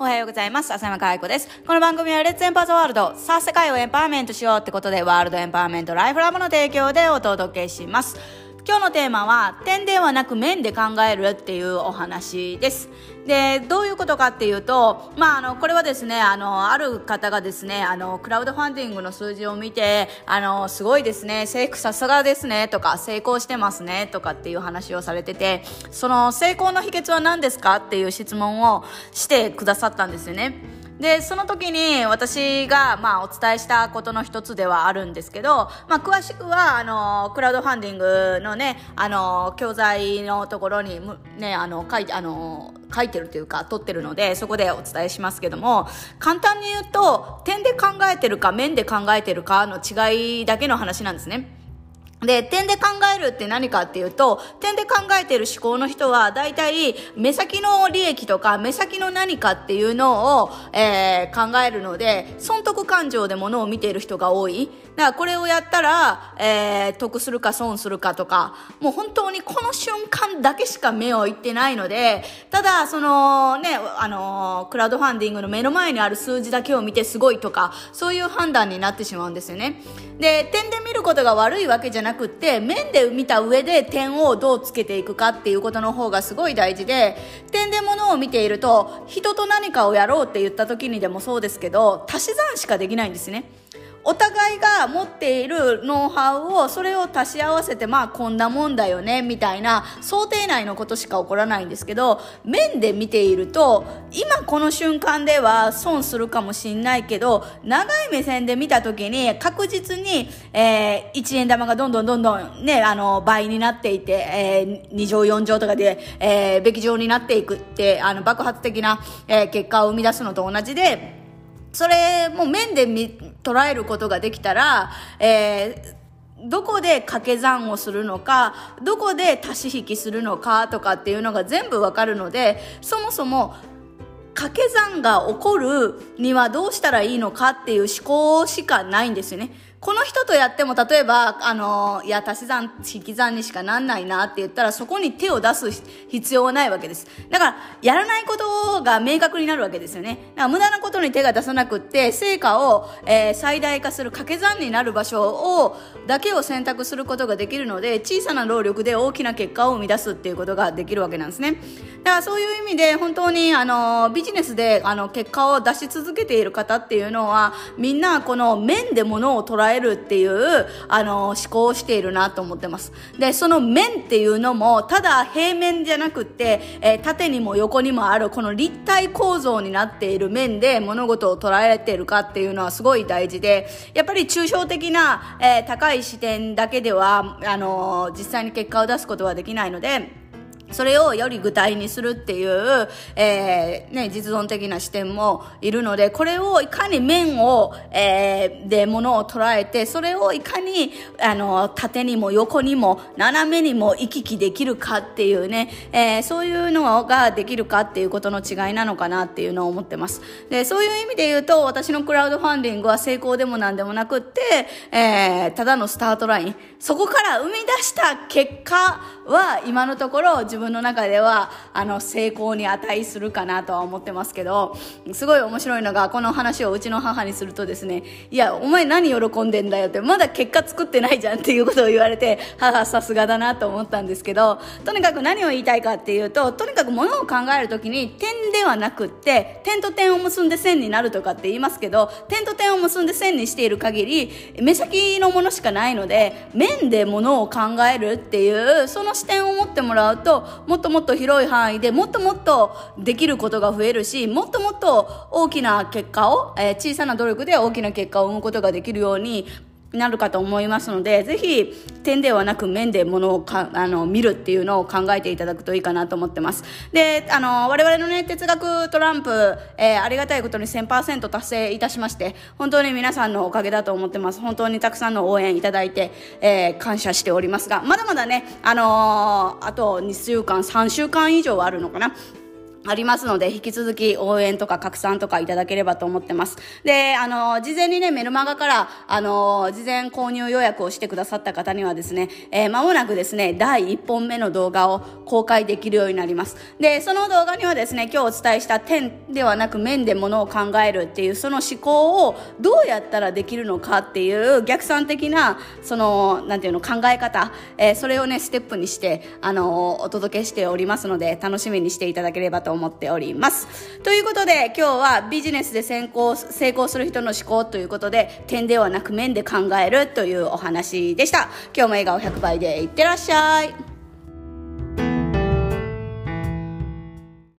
おはようございます。浅山かい子です。この番組はレッツエンパーザワールド、さあ世界をエンパワーメントしようってことで、ワールドエンパワーメントライフラボの提供でお届けします。今日のテーマは、点ではなく面で考えるっていうお話です。で、どういうことかっていうと、まあ、あの、これはですね、あの、ある方がですね、あの、クラウドファンディングの数字を見て、あの、すごいですね、成功さすがですね、とか、成功してますね、とかっていう話をされてて、その成功の秘訣は何ですかっていう質問をしてくださったんですよね。でその時に私が、まあ、お伝えしたことの一つではあるんですけど、まあ、詳しくはあのクラウドファンディングのねあの教材のところに、ね、あの書いてあの書いてるというか取ってるのでそこでお伝えしますけども簡単に言うと点で考えてるか面で考えてるかの違いだけの話なんですね。で、点で考えるって何かっていうと、点で考えてる思考の人は、大体、目先の利益とか、目先の何かっていうのを、えー、考えるので、損得感情で物を見ている人が多い。だから、これをやったら、えー、得するか損するかとか、もう本当にこの瞬間だけしか目をいってないので、ただ、その、ね、あの、クラウドファンディングの目の前にある数字だけを見てすごいとか、そういう判断になってしまうんですよね。で、点で見ることが悪いわけじゃないなくって面で見た上で点をどうつけていくかっていうことの方がすごい大事で点で物を見ていると人と何かをやろうって言った時にでもそうですけど足し算しかできないんですね。お互いが持っているノウハウをそれを足し合わせてまあこんなもんだよねみたいな想定内のことしか起こらないんですけど面で見ていると今この瞬間では損するかもしんないけど長い目線で見た時に確実に、えー、1円玉がどんどんどんどんねあの倍になっていて、えー、2乗4乗とかで、えー、べき乗になっていくってあの爆発的な、えー、結果を生み出すのと同じでそれも面で見捉えることができたら、えー、どこで掛け算をするのか、どこで足し引きするのかとかっていうのが全部わかるので、そもそも掛け算が起こるにはどうしたらいいのかっていう思考しかないんですよね。この人とやっても、例えば、あの、いや、足し算、引き算にしかなんないなって言ったら、そこに手を出す必要はないわけです。だから、やらないことが明確になるわけですよね。だから、無駄なことに手が出さなくって、成果を、えー、最大化する掛け算になる場所を、だけを選択することができるので、小さな労力で大きな結果を生み出すっていうことができるわけなんですね。だから、そういう意味で、本当に、あの、ビジネスで、あの、結果を出し続けている方っていうのは、みんな、この面で物を捉ええるっていうあの思考をしているなと思ってます。でその面っていうのもただ平面じゃなくて、えー、縦にも横にもあるこの立体構造になっている面で物事を捉えているかっていうのはすごい大事でやっぱり抽象的な、えー、高い視点だけではあの実際に結果を出すことはできないのでそれをより具体にするっていう、えー、ね、実存的な視点もいるので、これをいかに面を、えー、で物を捉えて、それをいかに、あの、縦にも横にも斜めにも行き来できるかっていうね、えー、そういうのができるかっていうことの違いなのかなっていうのを思ってます。で、そういう意味で言うと、私のクラウドファンディングは成功でも何でもなくって、えー、ただのスタートライン。そこから生み出した結果は、今のところ自自分の中ではあの成功に値するかなとは思ってますけどすごい面白いのがこの話をうちの母にするとですねいやお前何喜んでんだよってまだ結果作ってないじゃんっていうことを言われて母さすがだなと思ったんですけどとにかく何を言いたいかっていうととにかくものを考える時に点ではなくって点と点を結んで線になるとかって言いますけど点と点を結んで線にしている限り目先のものしかないので面でものを考えるっていうその視点を持ってもらうともっともっと広い範囲でもっともっとできることが増えるしもっともっと大きな結果を、えー、小さな努力で大きな結果を生むことができるようになるかと思いますので、ぜひ点ではなく面でものをかあの見るっていうのを考えていただくといいかなと思ってます。で、あの、我々のね、哲学トランプ、えー、ありがたいことに1000%達成いたしまして、本当に皆さんのおかげだと思ってます。本当にたくさんの応援いただいて、えー、感謝しておりますが、まだまだね、あのー、あと2週間、3週間以上はあるのかな。ありますので、引き続き応援とか拡散とかいただければと思ってます。で、あの、事前にね、メルマガから、あの、事前購入予約をしてくださった方にはですね、えー、間もなくですね、第1本目の動画を公開できるようになります。で、その動画にはですね、今日お伝えした点ではなく面でものを考えるっていう、その思考をどうやったらできるのかっていう逆算的な、その、なんていうの、考え方、えー、それをね、ステップにして、あの、お届けしておりますので、楽しみにしていただければと思います思っております。ということで、今日はビジネスで成功成功する人の思考ということで、点ではなく面で考えるというお話でした。今日も笑顔100倍でいってらっしゃい。